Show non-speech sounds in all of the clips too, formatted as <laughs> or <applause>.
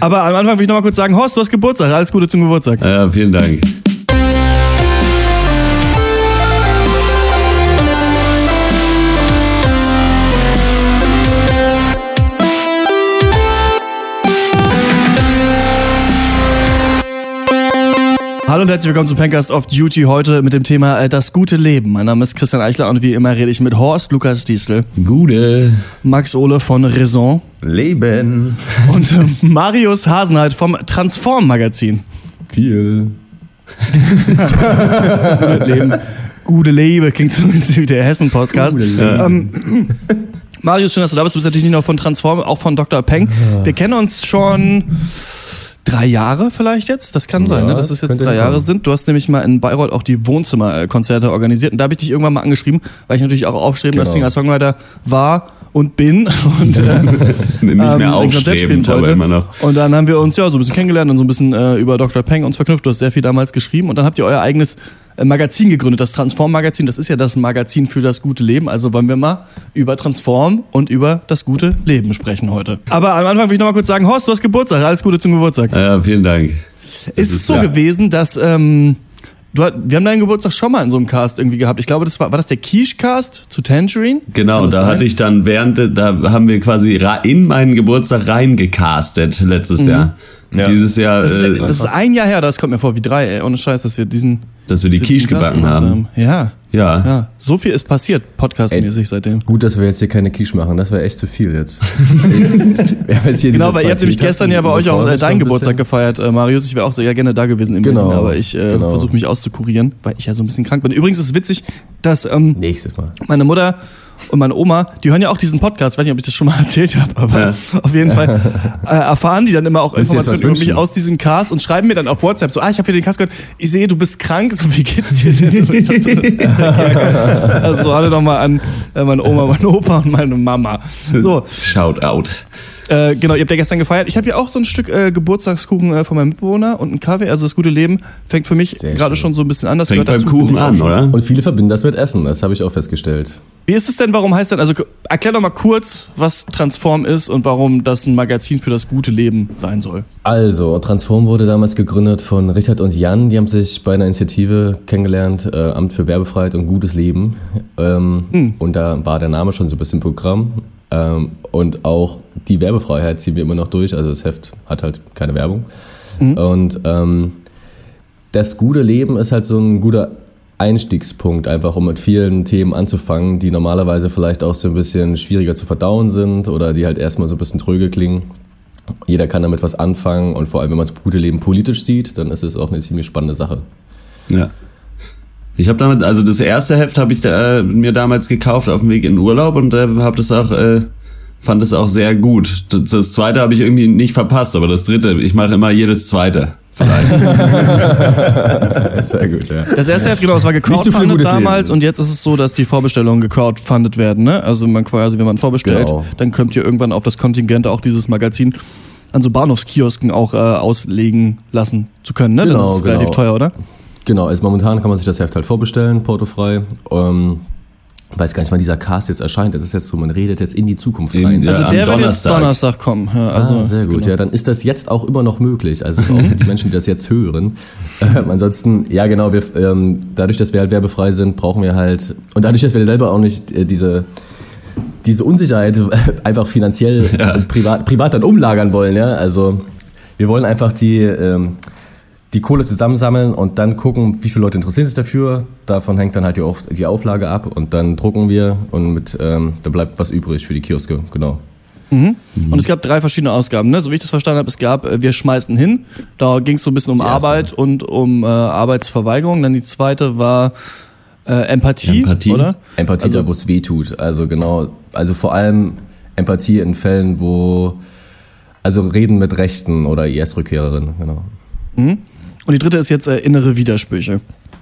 Aber am Anfang will ich noch mal kurz sagen, Horst, du hast Geburtstag. Alles Gute zum Geburtstag. Ja, vielen Dank. Hallo und herzlich willkommen zu Pancast of Duty heute mit dem Thema äh, das gute Leben. Mein Name ist Christian Eichler und wie immer rede ich mit Horst Lukas Diesel, Gute. Max Ole von Raison Leben. <laughs> und äh, Marius Hasenheit vom Transform Magazin. Viel. Leben. Gute Lebe klingt so ein bisschen wie der Hessen Podcast. Ähm, Marius, schön, dass du da bist. Du bist natürlich nicht nur von Transform, auch von Dr. Peng. Wir kennen uns schon drei Jahre vielleicht jetzt. Das kann sein, Ja, ne? dass es jetzt drei Jahre sind. Du hast nämlich mal in Bayreuth auch die Wohnzimmerkonzerte organisiert. Und da habe ich dich irgendwann mal angeschrieben, weil ich natürlich auch aufstrebender Genau. Singer-Songwriter war und bin. <laughs> Und äh, <laughs> Nicht ähm, mehr spielen aufstrebend, aber wollte. immer noch. Und dann haben wir uns ja so ein bisschen kennengelernt und so ein bisschen äh, über Dr. Peng uns verknüpft. Du hast sehr viel damals geschrieben und dann habt ihr euer eigenes Magazin gegründet, das Transform-Magazin. Das ist ja das Magazin für das gute Leben. Also wollen wir mal über Transform und über das gute Leben sprechen heute. Aber am Anfang will ich noch mal kurz sagen, Horst, du hast Geburtstag. Alles Gute zum Geburtstag. Ja, vielen Dank. ist es ist so ja. gewesen, dass ähm, du, wir haben deinen Geburtstag schon mal in so einem Cast irgendwie gehabt. Ich glaube, das war, war das der Quiche-Cast zu Tangerine? Genau, da sein? hatte ich dann während, da haben wir quasi in meinen Geburtstag reingecastet letztes Jahr. Ja. Dieses Jahr, Mhm. Das ist, äh, das ist ein Jahr her, das kommt mir vor wie drei, ey. Ohne Scheiß, dass wir diesen. Dass wir die Quiche gebacken haben. Ja. Ja. Ja. So viel ist passiert, podcastmäßig seitdem. Gut, dass wir jetzt hier keine Quiche machen. Das wäre echt zu viel jetzt. <laughs> wir haben jetzt hier Genau, weil ihr habt nämlich gestern ja bei euch auch äh, so deinen ein Geburtstag gefeiert, äh, Marius. Ich wäre auch sehr gerne da gewesen in Genau, Berlin, aber ich äh, genau. versuche mich auszukurieren, weil ich ja so ein bisschen krank bin. Übrigens ist es witzig, dass ähm, Nächstes Mal. meine Mutter und meine Oma, die hören ja auch diesen Podcast, ich weiß nicht, ob ich das schon mal <laughs> erzählt habe, aber Ja. auf jeden Fall <laughs> äh, erfahren die dann immer auch Willst Informationen über mich aus diesem Cast und schreiben mir dann auf WhatsApp so, ah, ich habe hier den Cast gehört, ich sehe, du bist krank, so wie geht's dir denn? <laughs> Also alle nochmal an äh, meine Oma, meine Opa und meine Mama. So, Shout out. äh, genau, ihr habt ja gestern gefeiert. Ich habe ja auch so ein Stück äh, Geburtstagskuchen äh, von meinem Mitbewohner und einen Kaffee. Also das gute Leben fängt für mich gerade schon so ein bisschen an. Das Fängt gehört beim dazu, Kuchen an, oder? Und viele verbinden das mit Essen, das habe ich auch festgestellt. Wie ist es denn, warum heißt denn, also erklär doch mal kurz, was Transform ist und warum das ein Magazin für das gute Leben sein soll. Also, Transform wurde damals gegründet von Richard und Jan. Die haben sich bei einer Initiative kennengelernt, äh, Amt für Werbefreiheit und gutes Leben. Ähm, Hm. Und da war der Name schon so ein bisschen Programm. Ähm, und auch die Werbefreiheit ziehen wir immer noch durch. Also das Heft hat halt keine Werbung. Mhm. Und ähm, das gute Leben ist halt so ein guter Einstiegspunkt, einfach um mit vielen Themen anzufangen, die normalerweise vielleicht auch so ein bisschen schwieriger zu verdauen sind oder die halt erstmal so ein bisschen tröge klingen. Jeder kann damit was anfangen und vor allem, wenn man das gute Leben politisch sieht, dann ist es auch eine ziemlich spannende Sache. Ja. Ich habe damit, also das erste Heft habe ich da, äh, mir damals gekauft auf dem Weg in Urlaub und äh, habe das auch, äh, fand das auch sehr gut. Das, das zweite habe ich irgendwie nicht verpasst, aber das dritte, ich mache immer jedes zweite. Vielleicht. <laughs> Sehr gut, ja. Das erste Heft, genau, das war gecrowdfundet damals Leben. und jetzt ist es so, dass die Vorbestellungen gecrowdfundet werden. Ne? Also man quasi, wenn man vorbestellt, Genau. dann könnt ihr irgendwann auf das Kontingent auch dieses Magazin an so Bahnhofskiosken auch äh, auslegen lassen zu können. Ne? Genau, das ist genau. relativ teuer, oder? Genau, also momentan kann man sich das Heft halt vorbestellen, portofrei. Ähm, weiß gar nicht, wann dieser Cast jetzt erscheint. Das ist jetzt so, man redet jetzt in die Zukunft In- rein. Ja, Also am der wird jetzt Donnerstag. Kommen. Ja, also, ah, sehr gut. genau. Ja, dann ist das jetzt auch immer noch möglich. Also auch für die Menschen, die das jetzt hören. Ähm, ansonsten, ja genau, wir, ähm, dadurch, dass wir halt werbefrei sind, brauchen wir halt, und dadurch, dass wir selber auch nicht äh, diese, diese Unsicherheit <laughs> einfach finanziell und privat, privat dann umlagern wollen, ja. Also wir wollen einfach die, ähm, die Kohle zusammensammeln und dann gucken, wie viele Leute interessieren sich dafür. Davon hängt dann halt die, Auf die Auflage ab und dann drucken wir und mit, ähm, da bleibt was übrig für die Kioske, genau. Und es gab drei verschiedene Ausgaben, ne? so wie ich das verstanden habe. Es gab äh, Wir schmeißen hin, da ging es so ein bisschen um. Arbeit und um äh, Arbeitsverweigerung. Dann die zweite war äh, Empathie, Empathie. oder? Empathie Also- da, wo es weh tut. Also genau, also vor allem Empathie in Fällen, wo, also reden mit Rechten oder IS-Rückkehrerinnen, genau. Und die dritte ist jetzt äh, innere Widersprüche.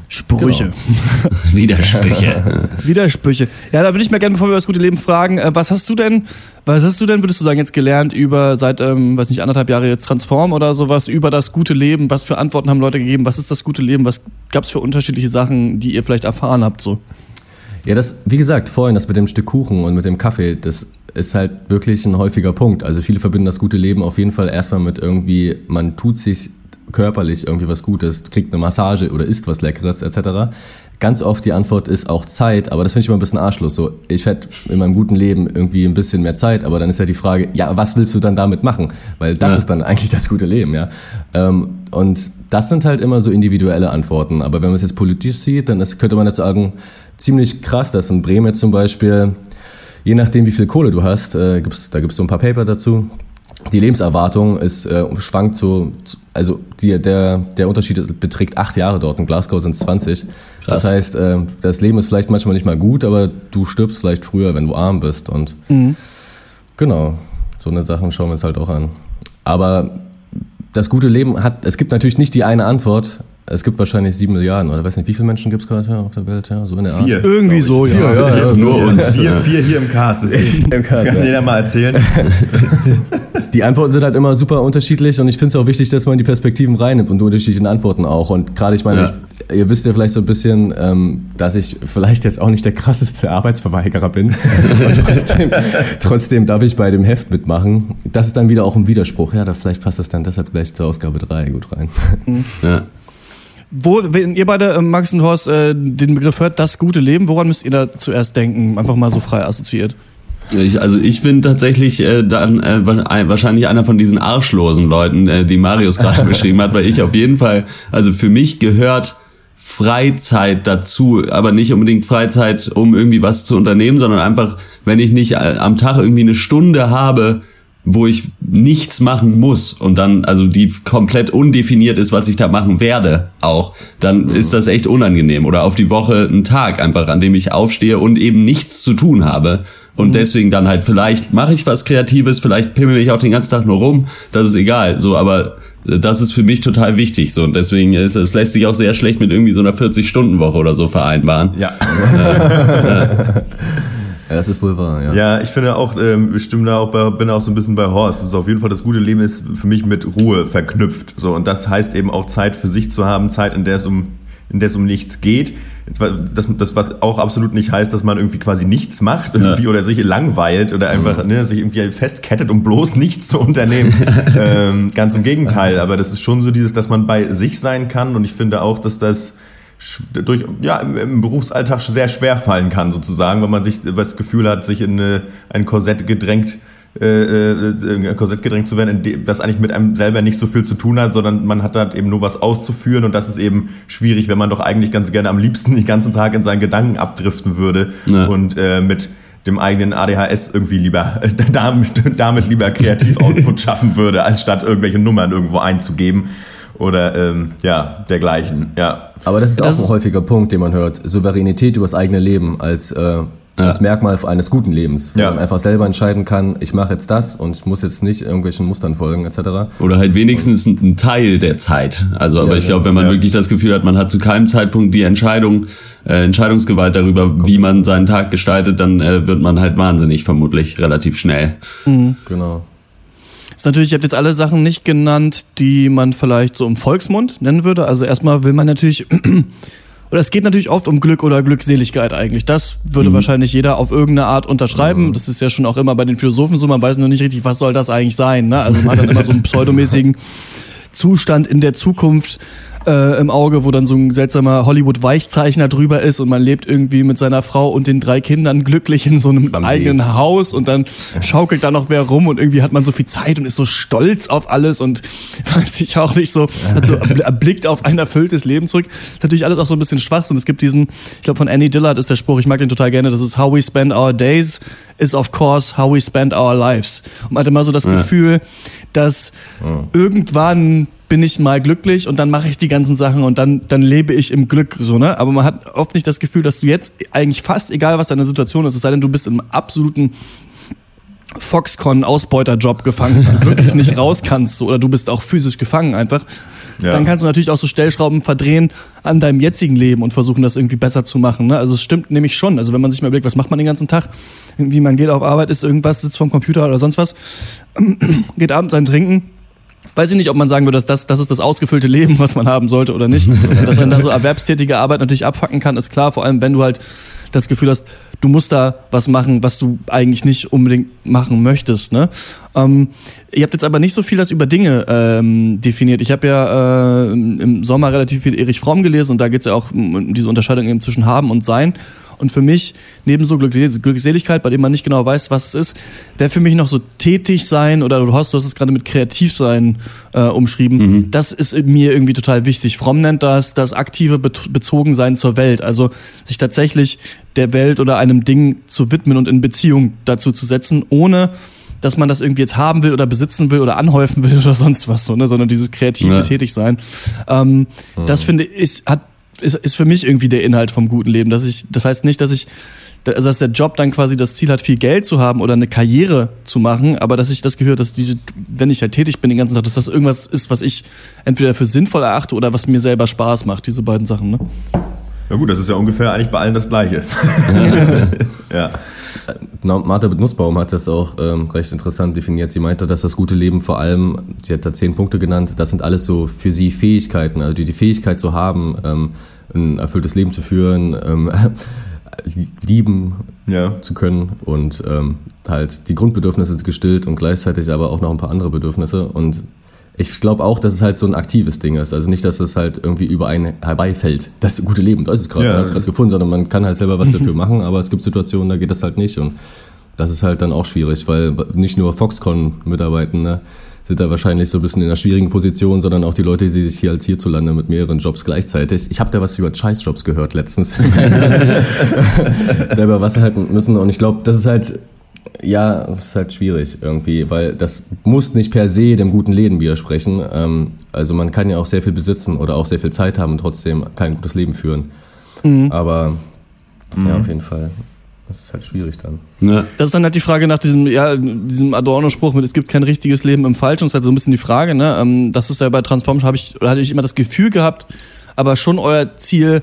Sprüche. <laughs> Widersprüche. <laughs> Widersprüche. Ja, da würde ich mal gerne, bevor wir über das gute Leben fragen, äh, was hast du denn, was hast du denn, würdest du sagen, jetzt gelernt über seit, ähm, weiß nicht, anderthalb Jahre jetzt Transform oder sowas, über das gute Leben? Was für Antworten haben Leute gegeben? Was ist das gute Leben? Was gab es für unterschiedliche Sachen, die ihr vielleicht erfahren habt? So? Ja, das, wie gesagt, vorhin das mit dem Stück Kuchen und mit dem Kaffee, das ist halt wirklich ein häufiger Punkt. Also viele verbinden das gute Leben auf jeden Fall erstmal mit irgendwie, man tut sich körperlich irgendwie was Gutes, kriegt eine Massage oder isst was Leckeres etc. Ganz oft die Antwort ist auch Zeit, aber das finde ich immer ein bisschen Arschlos. So, ich hätte in meinem guten Leben irgendwie ein bisschen mehr Zeit, aber dann ist ja die Frage, ja, was willst du dann damit machen? Weil das ja. ist dann eigentlich das gute Leben, ja. Ähm, und das sind halt immer so individuelle Antworten. Aber wenn man es jetzt politisch sieht, dann ist, könnte man jetzt sagen, ziemlich krass, dass in Bremen zum Beispiel, je nachdem wie viel Kohle du hast, äh, gibt's, da gibt es so ein paar Paper dazu, die Lebenserwartung ist, äh, schwankt so, also die, der, der Unterschied beträgt acht Jahre dort, in Glasgow sind es 20. Krass. Das heißt, äh, das Leben ist vielleicht manchmal nicht mal gut, aber du stirbst vielleicht früher, wenn du arm bist. Und mhm. genau, so eine Sachen schauen wir uns halt auch an. Aber das gute Leben hat, es gibt natürlich nicht die eine Antwort, es gibt wahrscheinlich sieben Milliarden oder weiß nicht, wie viele Menschen gibt es gerade auf der Welt? Ja, so in der Art. Vier. Irgendwie so, ja. Vier, ja, ja, Nur uns. Vier, vier hier im Cast. Deswegen Im Cast, kann ja. jeder mal erzählen. <laughs> Die Antworten sind halt immer super unterschiedlich und ich finde es auch wichtig, dass man die Perspektiven reinnimmt und die unterschiedlichen Antworten auch. Und gerade, ich meine, ja. ich, ihr wisst ja vielleicht so ein bisschen, ähm, dass ich vielleicht jetzt auch nicht der krasseste Arbeitsverweigerer bin. <laughs> und trotzdem, trotzdem darf ich bei dem Heft mitmachen. Das ist dann wieder auch ein Widerspruch. Ja, da vielleicht passt das dann deshalb gleich zur Ausgabe 3 gut rein. Ja. <laughs> Wo, wenn ihr beide, äh, Max und Horst, äh, den Begriff hört, das gute Leben, woran müsst ihr da zuerst denken? Einfach mal so frei assoziiert. Ich, also ich bin tatsächlich äh, dann äh, wahrscheinlich einer von diesen arschlosen Leuten, äh, die Marius gerade <laughs> beschrieben hat, weil ich auf jeden Fall, also für mich gehört Freizeit dazu, aber nicht unbedingt Freizeit, um irgendwie was zu unternehmen, sondern einfach, wenn ich nicht äh, am Tag irgendwie eine Stunde habe, wo ich nichts machen muss und dann, also die komplett undefiniert ist, was ich da machen werde, auch, dann mhm. ist das echt unangenehm. Oder auf die Woche ein Tag einfach, an dem ich aufstehe und eben nichts zu tun habe. Und mhm. deswegen dann halt, vielleicht mache ich was Kreatives, vielleicht pimmel ich auch den ganzen Tag nur rum, das ist egal. So, aber das ist für mich total wichtig. So, und deswegen ist es lässt sich auch sehr schlecht mit irgendwie so einer 40-Stunden-Woche oder so vereinbaren. Ja. <laughs> Ja, das ist wohl wahr, ja. Ja, ich finde auch, ähm, stimme da auch bei, bin auch so ein bisschen bei Horst. Das ist auf jeden Fall das gute Leben ist für mich mit Ruhe verknüpft. So, und das heißt eben auch Zeit für sich zu haben, Zeit, in der es um, in der es um nichts geht. Das, das, was auch absolut nicht heißt, dass man irgendwie quasi nichts macht irgendwie ja. oder sich langweilt oder einfach mhm. ne, sich irgendwie festkettet, um bloß nichts zu unternehmen. <laughs> ähm, ganz im Gegenteil. Aber das ist schon so dieses, dass man bei sich sein kann. Und ich finde auch, dass das durch, ja, im Berufsalltag sehr schwer fallen kann, sozusagen, wenn man sich das Gefühl hat, sich in eine, ein Korsett gedrängt, äh, äh, Korsett gedrängt zu werden, das eigentlich mit einem selber nicht so viel zu tun hat, sondern man hat halt eben nur was auszuführen und das ist eben schwierig, wenn man doch eigentlich ganz gerne am liebsten den ganzen Tag in seinen Gedanken abdriften würde ja. und äh, mit dem eigenen ADHS irgendwie lieber <laughs> damit, damit lieber kreativ <laughs> Output schaffen würde, anstatt irgendwelche Nummern irgendwo einzugeben oder ähm, ja, dergleichen. Ja. Aber das ist das auch ein häufiger Punkt, den man hört. Souveränität über das eigene Leben als, äh, ja. als Merkmal eines guten Lebens. Wo ja. man einfach selber entscheiden kann, ich mache jetzt das und ich muss jetzt nicht irgendwelchen Mustern folgen, etc. Oder halt wenigstens und, ein Teil der Zeit. Also, aber ja, ich glaube, wenn man wirklich das Gefühl hat, man hat zu keinem Zeitpunkt die Entscheidung, äh, Entscheidungsgewalt darüber, wie man seinen Tag gestaltet, dann äh, wird man halt wahnsinnig, vermutlich, relativ schnell. Mhm. Genau. Ist natürlich, ich habe jetzt alle Sachen nicht genannt, die man vielleicht so im Volksmund nennen würde. Also erstmal will man natürlich, <clears throat> oder es geht natürlich oft um Glück oder Glückseligkeit eigentlich. Das würde mhm. wahrscheinlich jeder auf irgendeine Art unterschreiben. Mhm. Das ist ja schon auch immer bei den Philosophen so, man weiß nur nicht richtig, was soll das eigentlich sein. Ne? Also man hat dann immer so einen <laughs> pseudomäßigen Zustand in der Zukunft, äh, im Auge, wo dann so ein seltsamer Hollywood-Weichzeichner drüber ist und man lebt irgendwie mit seiner Frau und den drei Kindern glücklich in so einem Beim eigenen See. Haus und dann schaukelt da noch wer rum und irgendwie hat man so viel Zeit und ist so stolz auf alles und <laughs> weiß ich auch nicht so, hat so blickt auf ein erfülltes Leben zurück. Das ist natürlich alles auch so ein bisschen Schwachsinn. Es gibt diesen, ich glaube von Annie Dillard ist der Spruch, ich mag den total gerne, das ist How we spend our days is of course how we spend our lives. Und man hat immer so das ja. Gefühl, dass ja. irgendwann bin ich mal glücklich und dann mache ich die ganzen Sachen und dann, dann lebe ich im Glück, so, ne? Aber man hat oft nicht das Gefühl, dass du jetzt eigentlich fast, egal was deine Situation ist, es sei denn, du bist im absoluten Foxconn-Ausbeuterjob gefangen, <laughs> wirklich nicht raus kannst, so, oder du bist auch physisch gefangen einfach. Ja. Dann kannst du natürlich auch so Stellschrauben verdrehen an deinem jetzigen Leben und versuchen, das irgendwie besser zu machen. Ne? Also es stimmt nämlich schon. Also wenn man sich mal überlegt, was macht man den ganzen Tag? Irgendwie man geht auf Arbeit, isst irgendwas, sitzt vorm Computer oder sonst was, <clears throat> geht abends ein Trinken, weiß ich nicht, ob man sagen würde, dass das, das ist das ausgefüllte Leben, was man haben sollte oder nicht. <laughs> dass man da so erwerbstätige Arbeit natürlich abfacken kann, ist klar. Vor allem, wenn du halt das Gefühl hast, du musst da was machen, was du eigentlich nicht unbedingt machen möchtest. Ne? Ähm, ihr habt jetzt aber nicht so viel das über Dinge ähm, definiert. Ich habe ja äh, im Sommer relativ viel Erich Fromm gelesen und da geht es ja auch um diese Unterscheidung eben zwischen haben und sein. Und für mich, neben so Glückseligkeit, bei dem man nicht genau weiß, was es ist, wäre für mich noch so tätig sein oder du hast, du hast es gerade mit kreativ sein äh, umschrieben. Mhm. Das ist mir irgendwie total wichtig. Fromm nennt das das aktive Bezogensein zur Welt. Also sich tatsächlich der Welt oder einem Ding zu widmen und in Beziehung dazu zu setzen, ohne dass man das irgendwie jetzt haben will oder besitzen will oder anhäufen <laughs> will oder sonst was, so, ne? sondern dieses kreative ja. Tätigsein. Ähm, mhm. Das finde ich, hat, ist, ist für mich irgendwie der Inhalt vom guten Leben. Dass ich, das heißt nicht, dass ich, also dass der Job dann quasi das Ziel hat, viel Geld zu haben oder eine Karriere zu machen, aber dass ich das gehört, dass diese, wenn ich halt tätig bin den ganzen Tag, dass das irgendwas ist, was ich entweder für sinnvoll erachte oder was mir selber Spaß macht, diese beiden Sachen, ne? Ja gut, das ist ja ungefähr eigentlich bei allen das Gleiche. ja. <laughs> Martha Nussbaum hat das auch ähm, recht interessant definiert. Sie meinte, dass das gute Leben vor allem, sie hat da zehn Punkte genannt, das sind alles so für sie Fähigkeiten, also die, die Fähigkeit zu haben, ähm, ein erfülltes Leben zu führen, ähm, <laughs> lieben ja. zu können und ähm, halt die Grundbedürfnisse gestillt und gleichzeitig aber auch noch ein paar andere Bedürfnisse und ich glaube auch, dass es halt so ein aktives Ding ist. Also nicht, dass es halt irgendwie über einen herbeifällt. Das gute Leben, das ist gerade, ja, man hat es gerade gefunden, sondern man kann halt selber was <laughs> dafür machen, aber es gibt Situationen, da geht das halt nicht. Und das ist halt dann auch schwierig, weil nicht nur Foxconn-Mitarbeitende ne, sind da wahrscheinlich so ein bisschen in einer schwierigen Position, sondern auch die Leute, die sich hier als hierzulande mit mehreren Jobs gleichzeitig. Ich habe da was über Scheißjobs gehört letztens. <laughs> <laughs> Selber was halten müssen. Und ich glaube, das ist halt ja, es ist halt schwierig irgendwie, weil das muss nicht per se dem guten Leben widersprechen. Ähm, also man kann ja auch sehr viel besitzen oder auch sehr viel Zeit haben und trotzdem kein gutes Leben führen. Mhm. Aber mhm. ja, auf jeden Fall. Das ist halt schwierig dann. Ja. Das ist dann halt die Frage nach diesem, ja, diesem Adorno-Spruch mit, es gibt kein richtiges Leben im Falschen. Das ist halt so ein bisschen die Frage, ne? Ähm, das ist ja bei Transform, habe ich, hatte ich immer das Gefühl gehabt, aber schon euer Ziel,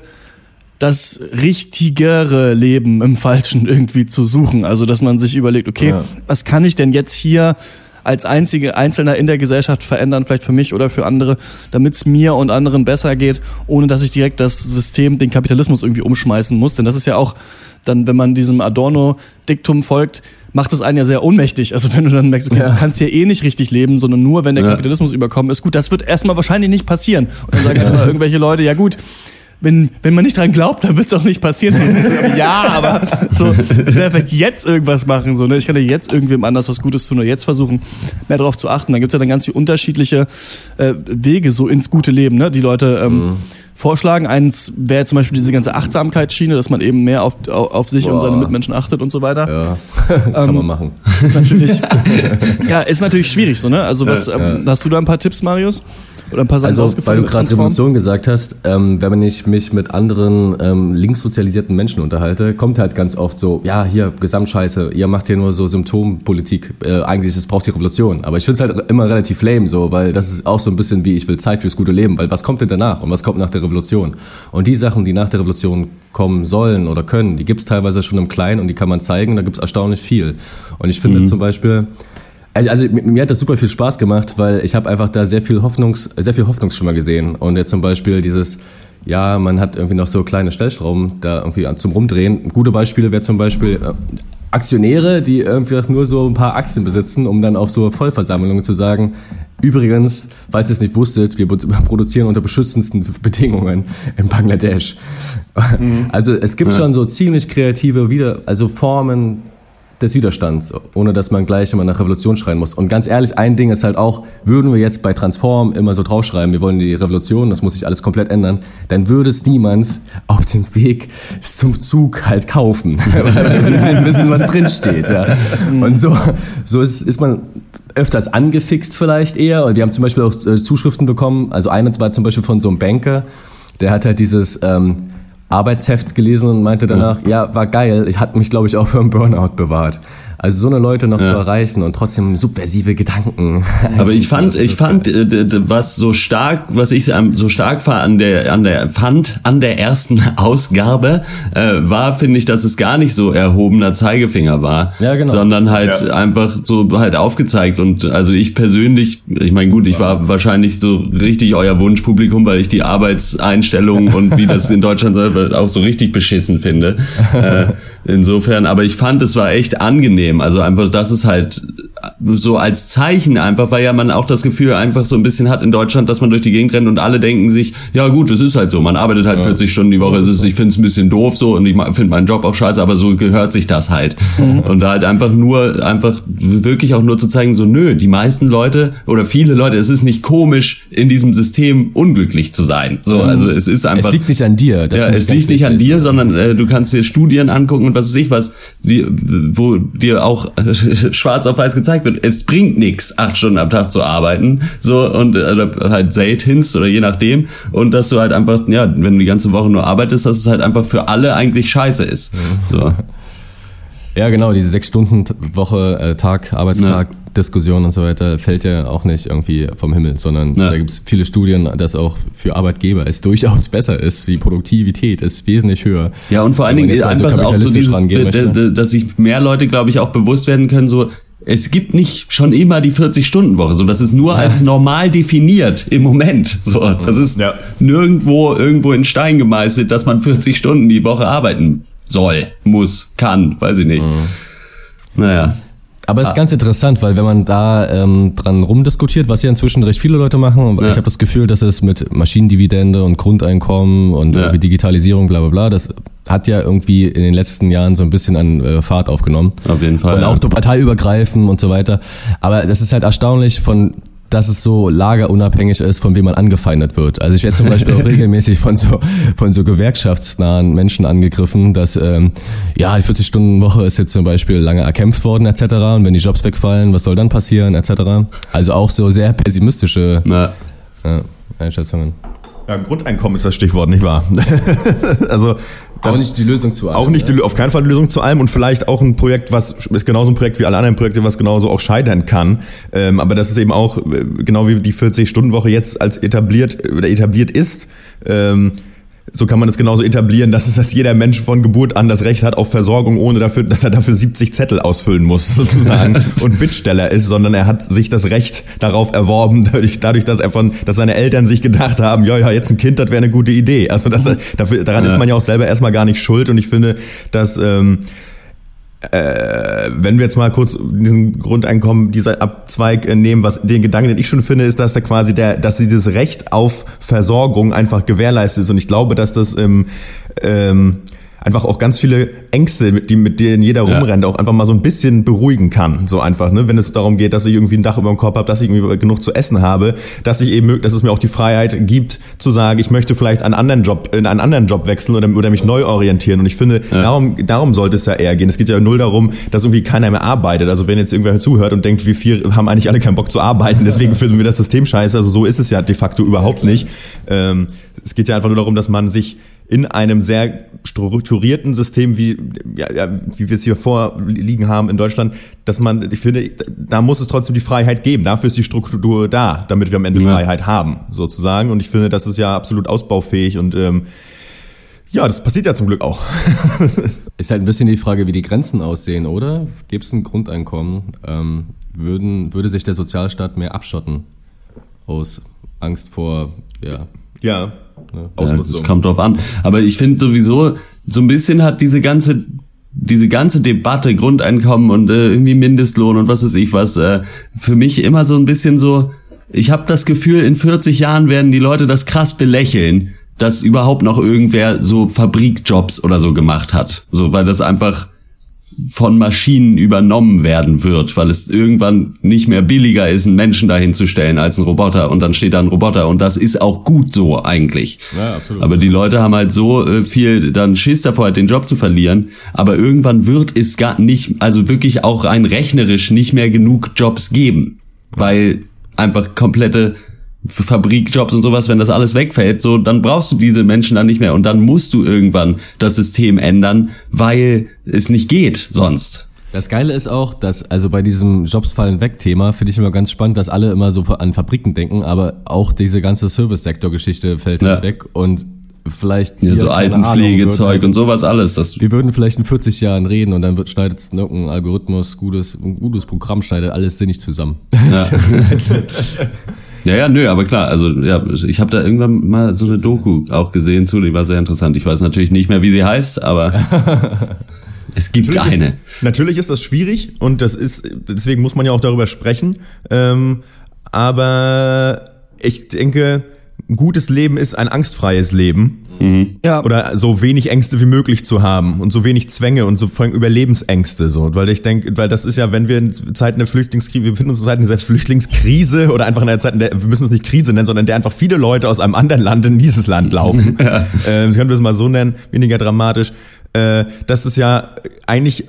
das richtigere Leben im Falschen irgendwie zu suchen. Also, dass man sich überlegt, okay, ja. was kann ich denn jetzt hier als einzige Einzelner in der Gesellschaft verändern, vielleicht für mich oder für andere, damit es mir und anderen besser geht, ohne dass ich direkt das System, den Kapitalismus irgendwie umschmeißen muss. Denn das ist ja auch dann, wenn man diesem Adorno-Diktum folgt, macht das einen ja sehr ohnmächtig. Also wenn du dann merkst, okay, ja. du kannst hier eh nicht richtig leben, sondern nur, wenn der ja. Kapitalismus überkommen ist. Gut, das wird erstmal wahrscheinlich nicht passieren. Und dann sagen halt immer irgendwelche Leute, ja gut, wenn, wenn man nicht dran glaubt, dann wird es auch nicht passieren. So, ja, <laughs> aber so, ich werde vielleicht jetzt irgendwas machen. So, ne? Ich kann ja jetzt irgendwem anders was Gutes tun oder jetzt versuchen, mehr darauf zu achten. Dann gibt es ja dann ganz viele unterschiedliche äh, Wege so ins gute Leben, ne? die Leute ähm, mhm. vorschlagen. Eins wäre zum Beispiel diese ganze Achtsamkeitsschiene, dass man eben mehr auf, auf sich Boah. und seine Mitmenschen achtet und so weiter. Ja, <laughs> kann ähm, man machen. Ist natürlich, <laughs> ja, ist natürlich schwierig so, ne? Also was, ähm, hast du da ein paar Tipps, Marius? Oder ein paar Sachen also, weil du gerade Revolution gesagt hast, ähm, wenn ich mich mit anderen ähm, linkssozialisierten Menschen unterhalte, kommt halt ganz oft so, ja, hier, Gesamtscheiße, ihr macht hier nur so Symptompolitik, äh, eigentlich, es braucht die Revolution. Aber ich finde es halt immer relativ lame so, weil das ist auch so ein bisschen wie, ich will Zeit fürs gute Leben, weil was kommt denn danach und was kommt nach der Revolution? Und die Sachen, die nach der Revolution kommen sollen oder können, die gibt es teilweise schon im Kleinen und die kann man zeigen, da gibt es erstaunlich viel. Und ich finde mhm. zum Beispiel, also, also mir hat das super viel Spaß gemacht, weil ich habe einfach da sehr viel Hoffnungs, sehr viel Hoffnungsschimmer gesehen. Und jetzt zum Beispiel dieses, ja, man hat irgendwie noch so kleine Stellschrauben da irgendwie zum Rumdrehen. Gute Beispiele wäre zum Beispiel äh, Aktionäre, die irgendwie nur so ein paar Aktien besitzen, um dann auf so Vollversammlungen zu sagen, übrigens, falls ihr es nicht wusstet, wir produzieren unter beschützendsten Bedingungen in Bangladesch. Mhm. Also es gibt ja. schon so ziemlich kreative wieder, also Formen, des Widerstands, ohne dass man gleich immer nach Revolution schreien muss. Und ganz ehrlich, ein Ding ist halt auch, würden wir jetzt bei Transform immer so draufschreiben, wir wollen die Revolution, das muss sich alles komplett ändern, dann würde es niemand auf dem Weg zum Zug halt kaufen, <laughs> weil wir wissen, was drinsteht. Ja. Und so, so ist, ist man öfters angefixt vielleicht eher. Und wir haben zum Beispiel auch äh, Zuschriften bekommen, also eine war zum Beispiel von so einem Banker, der hat halt dieses... Ähm, Arbeitsheft gelesen und meinte danach, ja, ja war geil, ich hatte mich, glaube ich, auch für einen Burnout bewahrt. Also so eine Leute noch ja. zu erreichen und trotzdem subversive Gedanken. <laughs> Aber ich fand, ich fand, äh, was so stark, was ich so stark war an der, an der, fand an der ersten <laughs> Ausgabe, äh, war, finde ich, dass es gar nicht so erhobener Zeigefinger war. Ja, genau. Sondern halt ja. einfach so halt aufgezeigt und also ich persönlich, ich meine gut, ich war wahrscheinlich so richtig euer Wunschpublikum, weil ich die Arbeitseinstellung und wie das in Deutschland auch so richtig beschissen finde. <laughs> äh, insofern, aber ich fand, es war echt angenehm. Also einfach, dass es halt so als Zeichen einfach, weil ja man auch das Gefühl einfach so ein bisschen hat in Deutschland, dass man durch die Gegend rennt und alle denken sich, ja gut, es ist halt so, man arbeitet halt ja. 40 Stunden die Woche, ist, ich finde es ein bisschen doof so und ich finde meinen Job auch scheiße, aber so gehört sich das halt. Mhm. Und da halt einfach nur, einfach wirklich auch nur zu zeigen, so nö, die meisten Leute oder viele Leute, es ist nicht komisch, in diesem System unglücklich zu sein. So, mhm. also es ist einfach. Es liegt nicht an dir. ja, es liegt nicht an dir, sondern äh, du kannst dir Studien angucken und was weiß ich was, die, wo dir auch äh, <laughs> schwarz auf weiß gezeigt wird es bringt nichts, acht Stunden am Tag zu arbeiten, so und äh, halt seltenst oder je nachdem und dass du halt einfach, ja, wenn du die ganze Woche nur arbeitest, dass es halt einfach für alle eigentlich scheiße ist. So. <laughs> Ja, genau, diese sechs Stunden Woche, äh, Tag, Arbeitstag, ja. Diskussion und so weiter fällt ja auch nicht irgendwie vom Himmel, sondern ja. da gibt es viele Studien, dass auch für Arbeitgeber es durchaus besser ist. Die Produktivität ist wesentlich höher. Ja, und vor allen Dingen einfach so auch so dieses, dass sich mehr Leute, glaube ich, auch bewusst werden können, so es gibt nicht schon immer die 40-Stunden-Woche. So, das ist nur als normal definiert im Moment. So, das ist ja. nirgendwo irgendwo in Stein gemeißelt, dass man 40 Stunden die Woche arbeiten soll, muss, kann, weiß ich nicht. Mhm. Naja. Aber es ist ah. ganz interessant, weil wenn man da ähm, dran rumdiskutiert, was ja inzwischen recht viele Leute machen, ja. ich habe das Gefühl, dass es mit Maschinendividende und Grundeinkommen und ja. Digitalisierung, bla bla bla, das hat ja irgendwie in den letzten Jahren so ein bisschen an äh, Fahrt aufgenommen. Auf jeden Fall. Und auch ja. parteiübergreifend und so weiter. Aber das ist halt erstaunlich von dass es so lagerunabhängig ist, von wem man angefeindet wird. Also ich werde zum Beispiel auch <laughs> regelmäßig von so, von so gewerkschaftsnahen Menschen angegriffen, dass ähm, ja, die 40-Stunden-Woche ist jetzt zum Beispiel lange erkämpft worden etc. Und wenn die Jobs wegfallen, was soll dann passieren etc. Also auch so sehr pessimistische ja. Einschätzungen. Ja, Grundeinkommen ist das Stichwort, nicht wahr? <laughs> also das auch nicht die Lösung zu allem. Auch nicht die, auf keinen Fall die Lösung zu allem und vielleicht auch ein Projekt, was ist genauso ein Projekt wie alle anderen Projekte, was genauso auch scheitern kann. Ähm, aber das ist eben auch äh, genau wie die 40-Stunden-Woche jetzt als etabliert oder etabliert ist. Ähm, so kann man es genauso etablieren, dass es, dass jeder Mensch von Geburt an das Recht hat auf Versorgung, ohne dafür, dass er dafür 70 Zettel ausfüllen muss, <laughs> sozusagen, und Bittsteller ist, sondern er hat sich das Recht darauf erworben, dadurch, dadurch dass er von, dass seine Eltern sich gedacht haben, ja, ja, jetzt ein Kind, das wäre eine gute Idee. Also das, dafür, daran ja. ist man ja auch selber erstmal gar nicht schuld und ich finde, dass, ähm, äh, wenn wir jetzt mal kurz diesen Grundeinkommen, dieser Abzweig äh, nehmen, was den Gedanken, den ich schon finde, ist, dass da quasi der, dass dieses Recht auf Versorgung einfach gewährleistet ist. Und ich glaube, dass das im ähm, einfach auch ganz viele Ängste, mit, die, mit denen jeder ja. rumrennt, auch einfach mal so ein bisschen beruhigen kann. So einfach, ne? wenn es darum geht, dass ich irgendwie ein Dach über dem Kopf habe, dass ich irgendwie genug zu essen habe, dass ich eben, dass es mir auch die Freiheit gibt, zu sagen, ich möchte vielleicht einen anderen Job, in einen anderen Job wechseln oder, oder mich neu orientieren. Und ich finde, ja. darum, darum sollte es ja eher gehen. Es geht ja null darum, dass irgendwie keiner mehr arbeitet. Also wenn jetzt irgendwer zuhört und denkt, wir vier haben eigentlich alle keinen Bock zu arbeiten, deswegen finden wir das System scheiße. Also so ist es ja de facto überhaupt nicht. Ähm, es geht ja einfach nur darum, dass man sich in einem sehr strukturierten System, wie, ja, wie wir es hier vorliegen haben in Deutschland, dass man, ich finde, da muss es trotzdem die Freiheit geben. Dafür ist die Struktur da, damit wir am Ende ja. Freiheit haben, sozusagen. Und ich finde, das ist ja absolut ausbaufähig und ähm, ja, das passiert ja zum Glück auch. <laughs> ist halt ein bisschen die Frage, wie die Grenzen aussehen, oder? Gäbe es ein Grundeinkommen, ähm, würden, würde sich der Sozialstaat mehr abschotten aus Angst vor, ja. Ja? Ja, das kommt drauf an. Aber ich finde sowieso, so ein bisschen hat diese ganze diese ganze Debatte Grundeinkommen und äh, irgendwie Mindestlohn und was weiß ich was äh, für mich immer so ein bisschen so ich habe das Gefühl in 40 Jahren werden die Leute das krass belächeln dass überhaupt noch irgendwer so Fabrikjobs oder so gemacht hat so weil das einfach von Maschinen übernommen werden wird, weil es irgendwann nicht mehr billiger ist, einen Menschen dahin zu stellen als einen Roboter und dann steht da ein Roboter und das ist auch gut so eigentlich. Ja, absolut. Aber die Leute haben halt so äh, viel dann Schiss davor, halt den Job zu verlieren, aber irgendwann wird es gar nicht, also wirklich auch rein rechnerisch nicht mehr genug Jobs geben, weil einfach komplette Fabrikjobs und sowas, wenn das alles wegfällt, so, dann brauchst du diese Menschen dann nicht mehr und dann musst du irgendwann das System ändern, weil es nicht geht sonst. Das Geile ist auch, dass, also bei diesem Jobs fallen weg Thema, finde ich immer ganz spannend, dass alle immer so an Fabriken denken, aber auch diese ganze Service-Sektor-Geschichte fällt halt weg und vielleicht ja, so Altenpflegezeug halt, und sowas alles. Das wir würden vielleicht in 40 Jahren reden und dann wird schneidet irgendein Algorithmus, gutes, ein gutes Programm schneidet alles sinnig zusammen. Ja. <laughs> <laughs> Ja, ja, nö, aber klar, also ja, ich habe da irgendwann mal so eine Doku auch gesehen zu, die war sehr interessant. Ich weiß natürlich nicht mehr, wie sie heißt, aber <laughs> es gibt Natürlich eine. Ist, natürlich ist das schwierig und das ist, deswegen muss man ja auch darüber sprechen. Ähm, aber ich denke, ein gutes Leben ist ein angstfreies Leben. Ja. Oder so wenig Ängste wie möglich zu haben und so wenig Zwänge und so vor allem Überlebensängste so, weil ich denke, weil das ist ja, wenn wir in Zeiten der Flüchtlingskrise, wir befinden uns in Zeiten der Flüchtlingskrise oder einfach in der Zeit, in der, wir müssen es nicht Krise nennen, sondern in der einfach viele Leute aus einem anderen Land in dieses Land laufen. <laughs> ja. äh, können wir es mal so nennen, weniger dramatisch. Äh, das ist ja eigentlich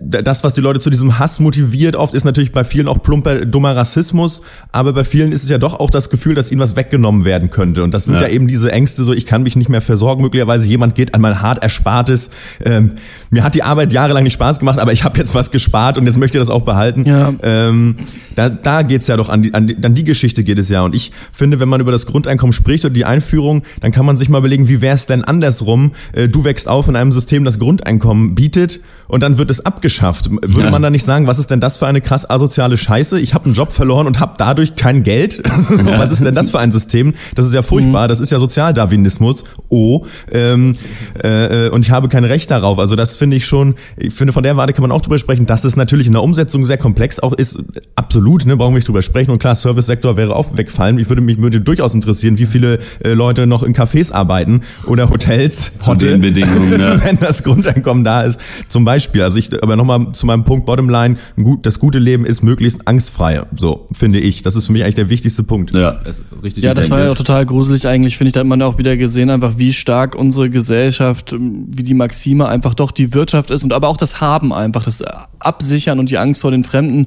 das, was die Leute zu diesem Hass motiviert, oft ist natürlich bei vielen auch plumper, dummer Rassismus, aber bei vielen ist es ja doch auch das Gefühl, dass ihnen was weggenommen werden könnte. Und das sind ja, ja eben diese Ängste, so ich kann mich nicht mehr versorgen, möglicherweise jemand geht an mein hart Erspartes. Ähm, mir hat die Arbeit jahrelang nicht Spaß gemacht, aber ich habe jetzt was gespart und jetzt möchte ich das auch behalten. Ja. Ähm, da da geht's ja doch an die, an, die, an die Geschichte geht es ja. Und ich finde, wenn man über das Grundeinkommen spricht oder die Einführung, dann kann man sich mal überlegen, wie wäre es denn andersrum? Äh, du wächst auf in einem System, das Grundeinkommen bietet und dann wird es abgeschafft. Würde ja. man da nicht sagen, was ist denn das für eine krass asoziale Scheiße? Ich habe einen Job verloren und habe dadurch kein Geld. <laughs> Ja. was ist denn das für ein System? Das ist ja furchtbar. Mhm. Das ist ja Sozialdarwinismus. Oh. Ähm, äh, und ich habe kein Recht darauf. Also das finde ich schon, ich finde, von der Warte kann man auch drüber sprechen, dass es natürlich in der Umsetzung sehr komplex auch ist. Absolut, ne, brauchen wir nicht drüber sprechen. Und klar, Service-Sektor wäre auch wegfallen. Ich würde mich würde durchaus interessieren, wie viele äh, Leute noch in Cafés arbeiten oder Hotels. Zu Hotel, den Bedingungen, ja. <laughs> wenn das Grundeinkommen da ist. Zum Beispiel. Also ich, aber nochmal zu meinem Punkt Bottomline. Gut, das gute Leben ist möglichst angstfrei. So, finde ich. Das ist für mich eigentlich der wichtigste Punkt. Ja, das, richtig ja, das war ja auch total gruselig eigentlich, finde ich. Da hat man auch wieder gesehen, einfach wie stark unsere Gesellschaft, wie die Maxime einfach doch die Wirtschaft ist und aber auch das Haben einfach, das Absichern und die Angst vor den Fremden.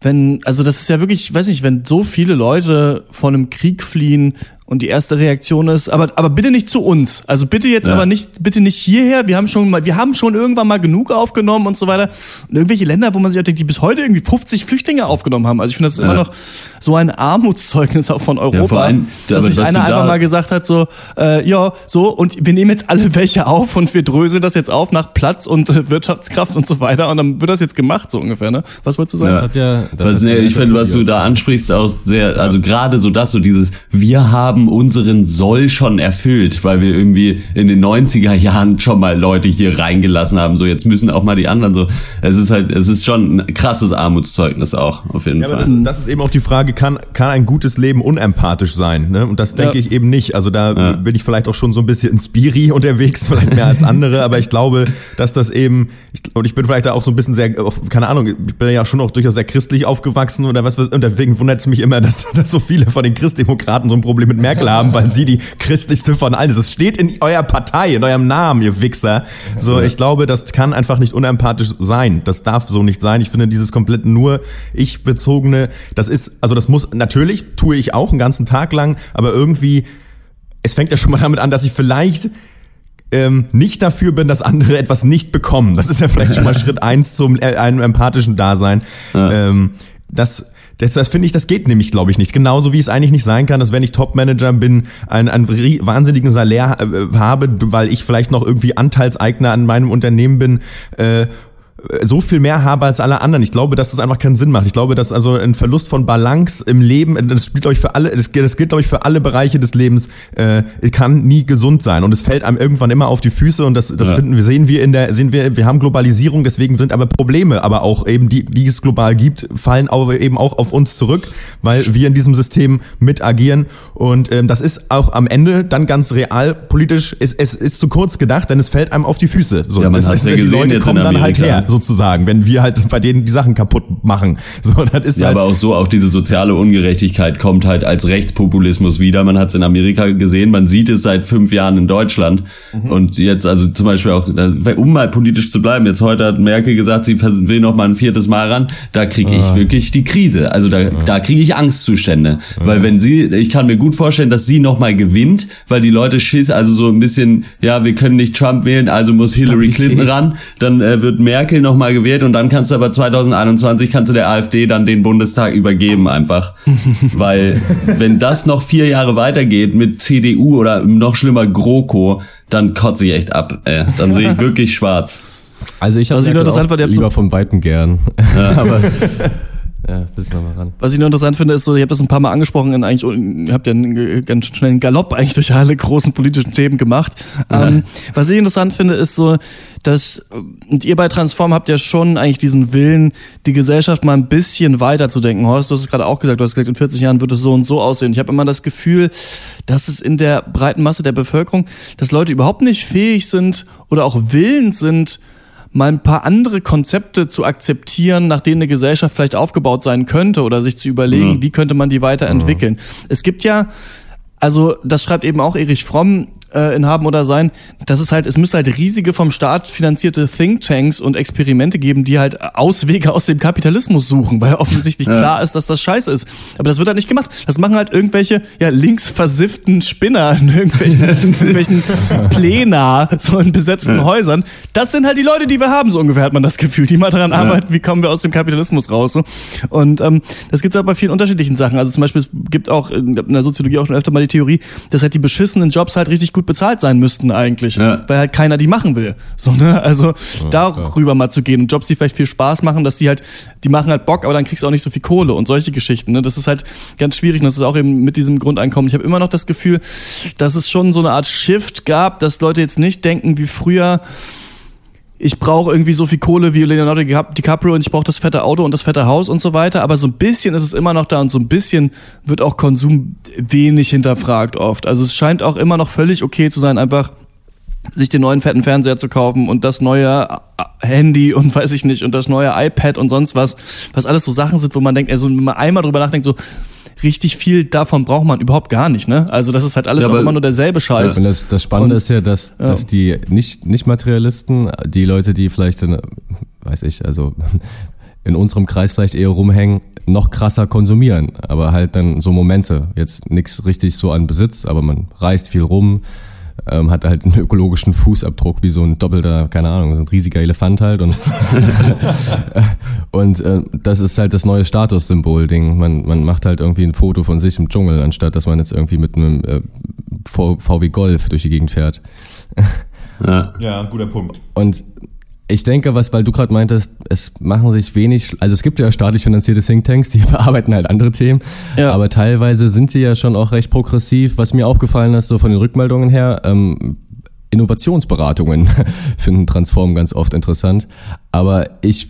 Wenn, also das ist ja wirklich, weiß nicht, wenn so viele Leute vor einem Krieg fliehen, und die erste Reaktion ist, aber, aber bitte nicht zu uns. Also bitte jetzt ja. aber nicht, bitte nicht hierher. Wir haben schon mal, wir haben schon irgendwann mal genug aufgenommen und so weiter. Und irgendwelche Länder, wo man sich auch denkt, die bis heute irgendwie 50 Flüchtlinge aufgenommen haben. Also ich finde, das ist ja. immer noch so ein Armutszeugnis auch von Europa. Ja, vor allem, dass nicht einer einfach da mal gesagt hat, so, äh, ja, so, und wir nehmen jetzt alle welche auf und wir dröseln das jetzt auf nach Platz und äh, Wirtschaftskraft und so weiter. Und dann wird das jetzt gemacht, so ungefähr, ne? Was wolltest du sagen? Das hat ja, das was, hat nee, ich finde, was du da ansprichst, auch sehr, also gerade so das, so dieses, wir haben haben unseren Soll schon erfüllt, weil wir irgendwie in den 90er Jahren schon mal Leute hier reingelassen haben. So, jetzt müssen auch mal die anderen so. Es ist halt, es ist schon ein krasses Armutszeugnis auch, auf jeden ja, Fall. Das, das, ist eben auch die Frage, kann, kann ein gutes Leben unempathisch sein? Ne? Und das denke ja. ich eben nicht. Also da ja. bin ich vielleicht auch schon so ein bisschen in Spiri <laughs> unterwegs, vielleicht mehr als andere, aber ich glaube, dass das eben, ich, und ich bin vielleicht da auch so ein bisschen sehr, keine Ahnung, ich bin ja schon auch durchaus sehr christlich aufgewachsen oder was, und deswegen wundert es mich immer, dass, <laughs> dass so viele von den Christdemokraten so ein Problem mit Merkel haben, weil sie die christlichste von allen ist. Es steht in eurer Partei, in eurem Namen, ihr Wichser. So, ich glaube, das kann einfach nicht unempathisch sein. Das darf so nicht sein. Ich finde dieses komplett nur ich bezogene, das ist, also das muss, natürlich tue ich auch einen ganzen Tag lang, aber irgendwie, es fängt ja schon mal damit an, dass ich vielleicht ähm, nicht dafür bin, dass andere etwas nicht bekommen. Das ist ja vielleicht schon mal <laughs> Schritt eins zum äh, einem empathischen Dasein. Ja. Ähm, das das, das finde ich, das geht nämlich, glaube ich, nicht. Genauso wie es eigentlich nicht sein kann, dass wenn ich Topmanager bin, einen, einen wahnsinnigen Salär äh, habe, weil ich vielleicht noch irgendwie Anteilseigner an meinem Unternehmen bin äh, so viel mehr habe als alle anderen. Ich glaube, dass das einfach keinen Sinn macht. Ich glaube, dass also ein Verlust von Balance im Leben, das spielt glaube ich für alle, das, das gilt glaube ich für alle Bereiche des Lebens, äh, kann nie gesund sein und es fällt einem irgendwann immer auf die Füße und das, das ja. finden wir sehen wir in der sehen wir wir haben Globalisierung, deswegen sind aber Probleme, aber auch eben die die es global gibt, fallen aber eben auch auf uns zurück, weil wir in diesem System mit agieren und ähm, das ist auch am Ende dann ganz real politisch es, es ist zu kurz gedacht, denn es fällt einem auf die Füße. So, ja, man das, ja die Leute kommen dann halt her. So sozusagen, wenn wir halt bei denen die Sachen kaputt machen. <laughs> So, das ist ja, halt aber auch so, auch diese soziale Ungerechtigkeit kommt halt als Rechtspopulismus wieder. Man hat es in Amerika gesehen, man sieht es seit fünf Jahren in Deutschland. Mhm. Und jetzt also zum Beispiel auch, um mal politisch zu bleiben, jetzt heute hat Merkel gesagt, sie will noch mal ein viertes Mal ran. Da kriege ich ah. wirklich die Krise. Also da, ah. da kriege ich Angstzustände. Ah. Weil wenn sie, ich kann mir gut vorstellen, dass sie noch mal gewinnt, weil die Leute schiss, also so ein bisschen, ja, wir können nicht Trump wählen, also muss Hillary Clinton ran. Dann äh, wird Merkel noch mal gewählt und dann kannst du aber 2021 kannst du der AfD dann den Bundestag übergeben einfach. <laughs> Weil wenn das noch vier Jahre weitergeht mit CDU oder noch schlimmer GroKo, dann kotze ich echt ab. Ey. Dann sehe ich <laughs> wirklich schwarz. Also ich habe das einfach lieber von Weitem gern. Ja. <laughs> aber Ja, wissen wir mal ran. Was ich nur interessant finde, ist so, ihr habt das ein paar Mal angesprochen, in eigentlich, ihr habt ja einen ganz schnellen Galopp eigentlich durch alle großen politischen Themen gemacht. Ja. Ähm, was ich interessant finde, ist so, dass, und ihr bei Transform habt ja schon eigentlich diesen Willen, die Gesellschaft mal ein bisschen weiter zu denken. Horst, du hast es gerade auch gesagt, du hast gesagt, in 40 Jahren wird es so und so aussehen. Ich habe immer das Gefühl, dass es in der breiten Masse der Bevölkerung, dass Leute überhaupt nicht fähig sind oder auch willens sind, mal ein paar andere Konzepte zu akzeptieren, nach denen eine Gesellschaft vielleicht aufgebaut sein könnte oder sich zu überlegen, mhm. wie könnte man die weiterentwickeln. Mhm. Es gibt ja, also das schreibt eben auch Erich Fromm, äh, in haben oder sein, dass es halt, es müsste halt riesige vom Staat finanzierte Thinktanks und Experimente geben, die halt Auswege aus dem Kapitalismus suchen, weil offensichtlich <laughs> ja. klar ist, dass das scheiße ist. Aber das wird halt nicht gemacht. Das machen halt irgendwelche, ja, links versifften Spinner in irgendwelchen, <laughs> irgendwelchen Plänar, so in besetzten ja. Häusern. Das sind halt die Leute, die wir haben, so ungefähr hat man das Gefühl, die mal daran ja. arbeiten, wie kommen wir aus dem Kapitalismus raus. So. Und ähm, das gibt es halt bei vielen unterschiedlichen Sachen. Also zum Beispiel, es gibt auch in der Soziologie auch schon öfter mal die Theorie, dass halt die beschissenen Jobs halt richtig gut bezahlt sein müssten eigentlich, ja. weil halt keiner die machen will. So, ne? Also ja, darüber ja. mal zu gehen und Jobs, die vielleicht viel Spaß machen, dass die halt, die machen halt Bock, aber dann kriegst du auch nicht so viel Kohle und solche Geschichten. Ne? Das ist halt ganz schwierig und das ist auch eben mit diesem Grundeinkommen. Ich habe immer noch das Gefühl, dass es schon so eine Art Shift gab, dass Leute jetzt nicht denken wie früher, ich brauche irgendwie so viel Kohle wie Leonardo DiCaprio und ich brauche das fette Auto und das fette Haus und so weiter. Aber so ein bisschen ist es immer noch da und so ein bisschen wird auch Konsum wenig hinterfragt oft. Also es scheint auch immer noch völlig okay zu sein, einfach sich den neuen fetten Fernseher zu kaufen und das neue äh, Handy und <laughs> weiß ich nicht und das neue iPad und sonst was, was alles so Sachen sind, wo man denkt, also wenn man einmal drüber nachdenkt, so richtig viel davon braucht man überhaupt gar nicht, ne? Also das ist halt alles ja, auch immer nur derselbe Scheiß. Ja. Und das, das Spannende und, ist ja, dass, ja. dass die nicht, nicht Materialisten, die Leute, die vielleicht, in, weiß ich, also in unserem Kreis vielleicht eher rumhängen, noch krasser konsumieren, aber halt dann so Momente. Jetzt nichts richtig so an Besitz, aber man reist viel rum, ähm, hat halt einen ökologischen Fußabdruck wie so ein doppelter, keine Ahnung, so ein riesiger Elefant halt und <laughs> und äh, das ist halt das neue Statussymbol-Ding. Man, man macht halt irgendwie ein Foto von sich im Dschungel, anstatt dass man jetzt irgendwie mit einem äh, VW Golf durch die Gegend fährt. ja. ja, guter Punkt. Und ich denke, was, weil du gerade meintest, es machen sich wenig, also es gibt ja staatlich finanzierte Thinktanks, die <laughs> bearbeiten halt andere Themen, ja. aber teilweise sind sie ja schon auch recht progressiv. Was mir aufgefallen ist, so von den Rückmeldungen her, ähm, Innovationsberatungen <laughs> finden Transform ganz oft interessant, aber ich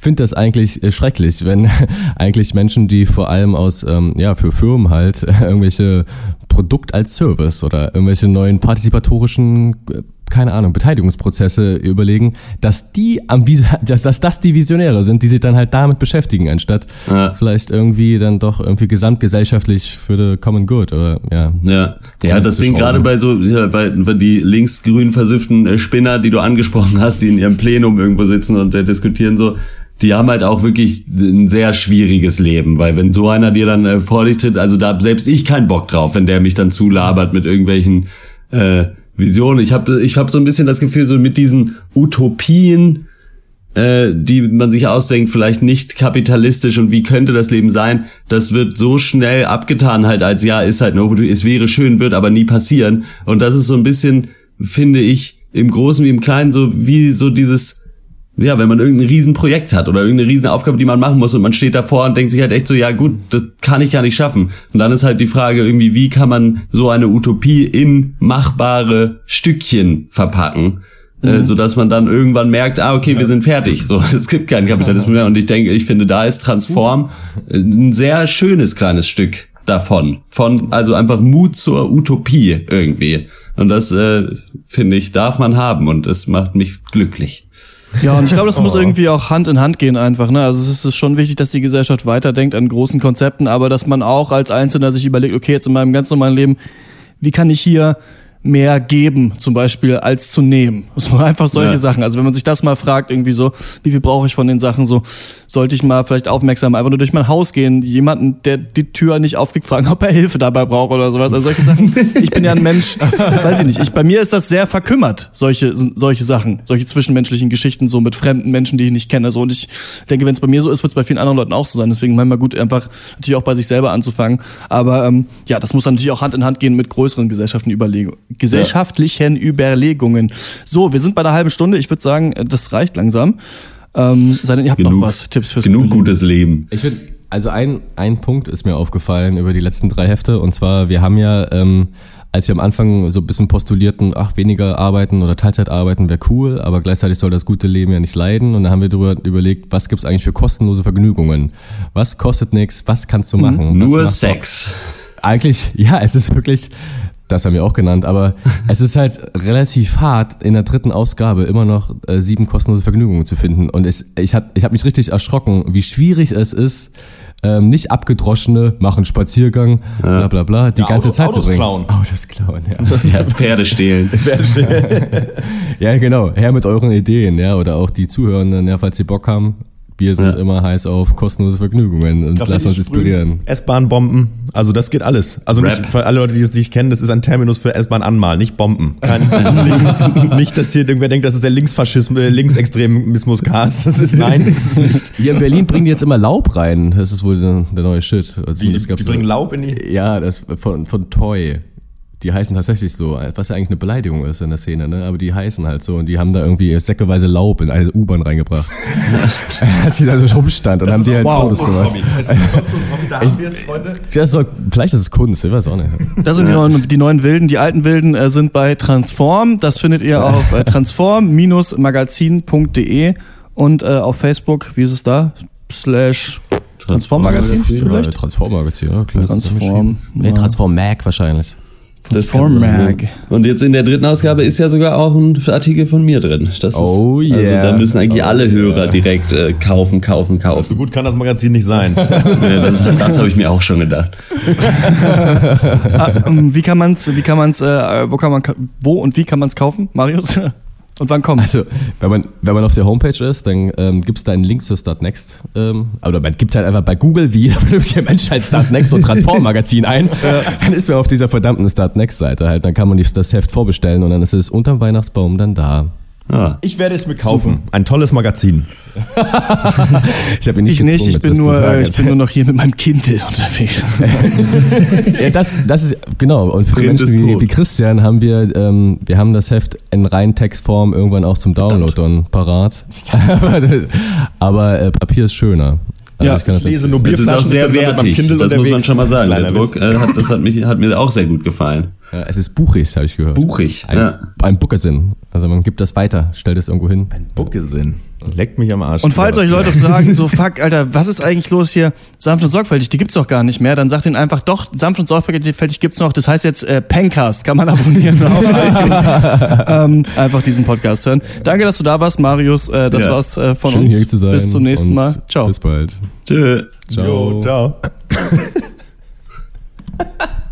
finde das eigentlich äh, schrecklich, wenn <laughs> eigentlich Menschen, die vor allem aus, ähm, ja, für Firmen halt irgendwelche Produkt als Service oder irgendwelche neuen partizipatorischen äh, keine Ahnung, Beteiligungsprozesse überlegen, dass die am <laughs> dass, dass das die Visionäre sind, die sich dann halt damit beschäftigen, anstatt ja. vielleicht irgendwie dann doch irgendwie gesamtgesellschaftlich für the common good oder ja. Ja, ja das Ding gerade bei so ja, bei, bei die linksgrün versifften äh, Spinner, die du angesprochen <laughs> hast, die in ihrem Plenum irgendwo sitzen und äh, diskutieren so, die haben halt auch wirklich ein sehr schwieriges Leben, weil wenn so einer dir dann äh, vor dich tritt, also da hab selbst ich keinen Bock drauf, wenn der mich dann zulabert mit irgendwelchen äh, Vision. Ich habe ich hab so ein bisschen das Gefühl, so mit diesen Utopien, äh, die man sich ausdenkt, vielleicht nicht kapitalistisch und wie könnte das Leben sein, das wird so schnell abgetan halt als ja, ist halt nur, es wäre schön, wird aber nie passieren. Und das ist so ein bisschen, finde ich, im Großen wie im Kleinen so wie so dieses ja, wenn man irgendein Riesenprojekt hat oder irgendeine Riesenaufgabe, die man machen muss und man steht davor und denkt sich halt echt so, ja gut, das kann ich gar nicht schaffen. Und dann ist halt die Frage irgendwie, wie kann man so eine Utopie in machbare Stückchen verpacken? Äh, mhm. Äh, so dass man dann irgendwann merkt, ah okay, wir sind fertig, so <laughs> es gibt keinen Kapitalismus mehr und ich denke, ich finde, da ist Transform ein sehr schönes kleines Stück davon, von also einfach Mut zur Utopie irgendwie und das äh, finde ich darf man haben und es macht mich glücklich. Ja, und ich glaube, das muss irgendwie auch Hand in Hand gehen einfach. Ne? Also es ist schon wichtig, dass die Gesellschaft weiterdenkt an großen Konzepten, aber dass man auch als Einzelner sich überlegt, okay, jetzt in meinem ganz normalen Leben, wie kann ich hier mehr geben, zum Beispiel, als zu nehmen. So einfach solche ja. Sachen. Also wenn man sich das mal fragt, irgendwie so, wie viel brauche ich von den Sachen, so sollte ich mal vielleicht aufmerksam einfach nur durch mein Haus gehen, jemanden, der die Tür nicht aufkriegt, fragen, ob er Hilfe dabei braucht oder sowas. Also solche Sachen. Ich bin ja ein Mensch, <laughs> weiß ich nicht. Ich, bei mir ist das sehr verkümmert, solche, solche Sachen, solche zwischenmenschlichen Geschichten, so mit fremden Menschen, die ich nicht kenne. So. Und ich denke, wenn es bei mir so ist, wird es bei vielen anderen Leuten auch so sein. Deswegen manchmal gut, einfach natürlich auch bei sich selber anzufangen. Aber ähm, ja, das muss dann natürlich auch Hand in Hand gehen mit größeren Gesellschaften Überlegungen gesellschaftlichen ja. Überlegungen. So, wir sind bei einer halben Stunde. Ich würde sagen, das reicht langsam. Ähm, sei denn, ihr habt genug, noch was, Tipps fürs Genug gutes Leben. Ich würde Also ein, ein Punkt ist mir aufgefallen über die letzten drei Hefte und zwar, wir haben ja, ähm, als wir am Anfang so ein bisschen postulierten, ach, weniger arbeiten oder Teilzeit arbeiten wäre cool, aber gleichzeitig soll das gute Leben ja nicht leiden und da haben wir darüber überlegt, was gibt's eigentlich für kostenlose Vergnügungen? Was kostet nichts? Was kannst du machen? Was Nur? Sex. Eigentlich, ja, es ist wirklich, das haben wir auch genannt, aber <laughs> es ist halt relativ hart, in der dritten Ausgabe immer noch äh, sieben kostenlose Vergnügungen zu finden. Und es, ich habe ich hab mich richtig erschrocken, wie schwierig es ist, ähm, nicht abgedroschene, machen Spaziergang, bla bla bla, die Ja, ganze Auto- Zeit Autos zu bringen. klauen. Autos klauen, ja. <laughs> Ja, <laughs> Pferde stehlen. ja, genau, her mit euren Ideen, ja, oder auch die Zuhörenden, ja, falls sie Bock haben. Wir sind Ja. immer heiß auf kostenlose Vergnügungen und Graffiti lassen uns inspirieren. S-Bahn-Bomben, also das geht alles. Also nicht, für alle Leute, die es nicht kennen, das ist ein Terminus für S-Bahn anmalen, nicht Bomben. Kein, das ist nicht, <laughs> nicht, dass hier irgendwer denkt, das ist der Linksfaschismus, äh, Linksextremismus-Gas. Das ist, <laughs> nein, das ist nicht. Hier in Berlin bringen die jetzt immer Laub rein. Das ist wohl der, der neue Shit. Also Die, die bringen Laub in die... Ja, das von, von Toy. Die heißen tatsächlich so, was ja eigentlich eine Beleidigung ist in der Szene, ne? Aber die heißen halt so und die haben da irgendwie säckeweise Laub in eine U-Bahn reingebracht. <laughs> Als sie da so rumstand und haben die halt Fotos gemacht. Es ist ein kostenloses Hobby, da haben wir es, Freunde. Das soll, vielleicht ist es Kunst, ich weiß auch nicht. Das sind die, neuen, die neuen Wilden. Die alten Wilden äh, sind bei Transform. Das findet ihr auf äh, transform-magazin.de und äh, auf Facebook, wie ist es da? Slash Transform-Magazin Ja, vielleicht? Transform-Magazin, ja klar. Transform. Nee, Transform Mag wahrscheinlich. Transform Mag. Und jetzt in der dritten Ausgabe ist ja sogar auch ein Artikel von mir drin. Das ist, Oh Also yeah. da müssen eigentlich Oh alle Hörer direkt äh, kaufen, kaufen, So kaufen. gut kann das Magazin nicht sein. <laughs> Das das habe ich mir auch schon gedacht. <laughs> Ah, ähm, wie kann man's, wie kann man's, äh, wo kann man, wo und wie kann man's kaufen, Marius? Und wann kommt's? Also, wenn man, wenn man auf der Homepage ist, dann ähm, gibt es da einen Link zu Startnext. Ähm, oder man gibt halt einfach bei Google, wie <laughs> jeder vernünftige Mensch halt Startnext und Transform-Magazin ein. <laughs> Dann ist man auf dieser verdammten Startnext-Seite halt. Dann kann man das Heft vorbestellen und dann ist es unterm Weihnachtsbaum dann da. Ah. Ich werde es mir kaufen. Ein tolles Magazin. <laughs> Ich habe ihn nicht Ich nicht, ich bin nur, ich bin nur noch hier mit meinem Kindle <laughs> unterwegs. ja, das, das ist, genau. Und für Print Menschen wie, wie Christian haben wir, ähm, wir haben das Heft in rein Textform irgendwann auch zum Download dann parat. <laughs> Aber äh, Papier ist schöner. Also Ja, ich kann das Ich lese nur Das ist auch Bierflaschen, sehr wertig. Das muss man schon mal sagen. Der Kleiner Druck, äh, hat, das hat, mich, hat mir auch sehr gut gefallen. Ja, es ist buchig, habe ich gehört. Buchig, Ein, ja. ein Buckersinn. Also man gibt das weiter, stellt es irgendwo hin. Bucgesinn. Leckt mich am Arsch. Und falls euch Leute fragen, so <laughs> fuck, Alter, was ist eigentlich los hier? Sanft und sorgfältig, die gibt's doch gar nicht mehr. Dann sagt ihnen einfach, doch, sanft und sorgfältig gibt's noch. Das heißt jetzt äh, Pencast, kann man abonnieren auf <laughs> iTunes. ähm, einfach diesen Podcast hören. Danke, dass du da warst, Marius. Äh, das Ja. war's äh, von Schön uns. hier zu sein. Bis zum nächsten Mal. Ciao. Bis bald. Tschö. Ciao. Jo, ciao. <laughs>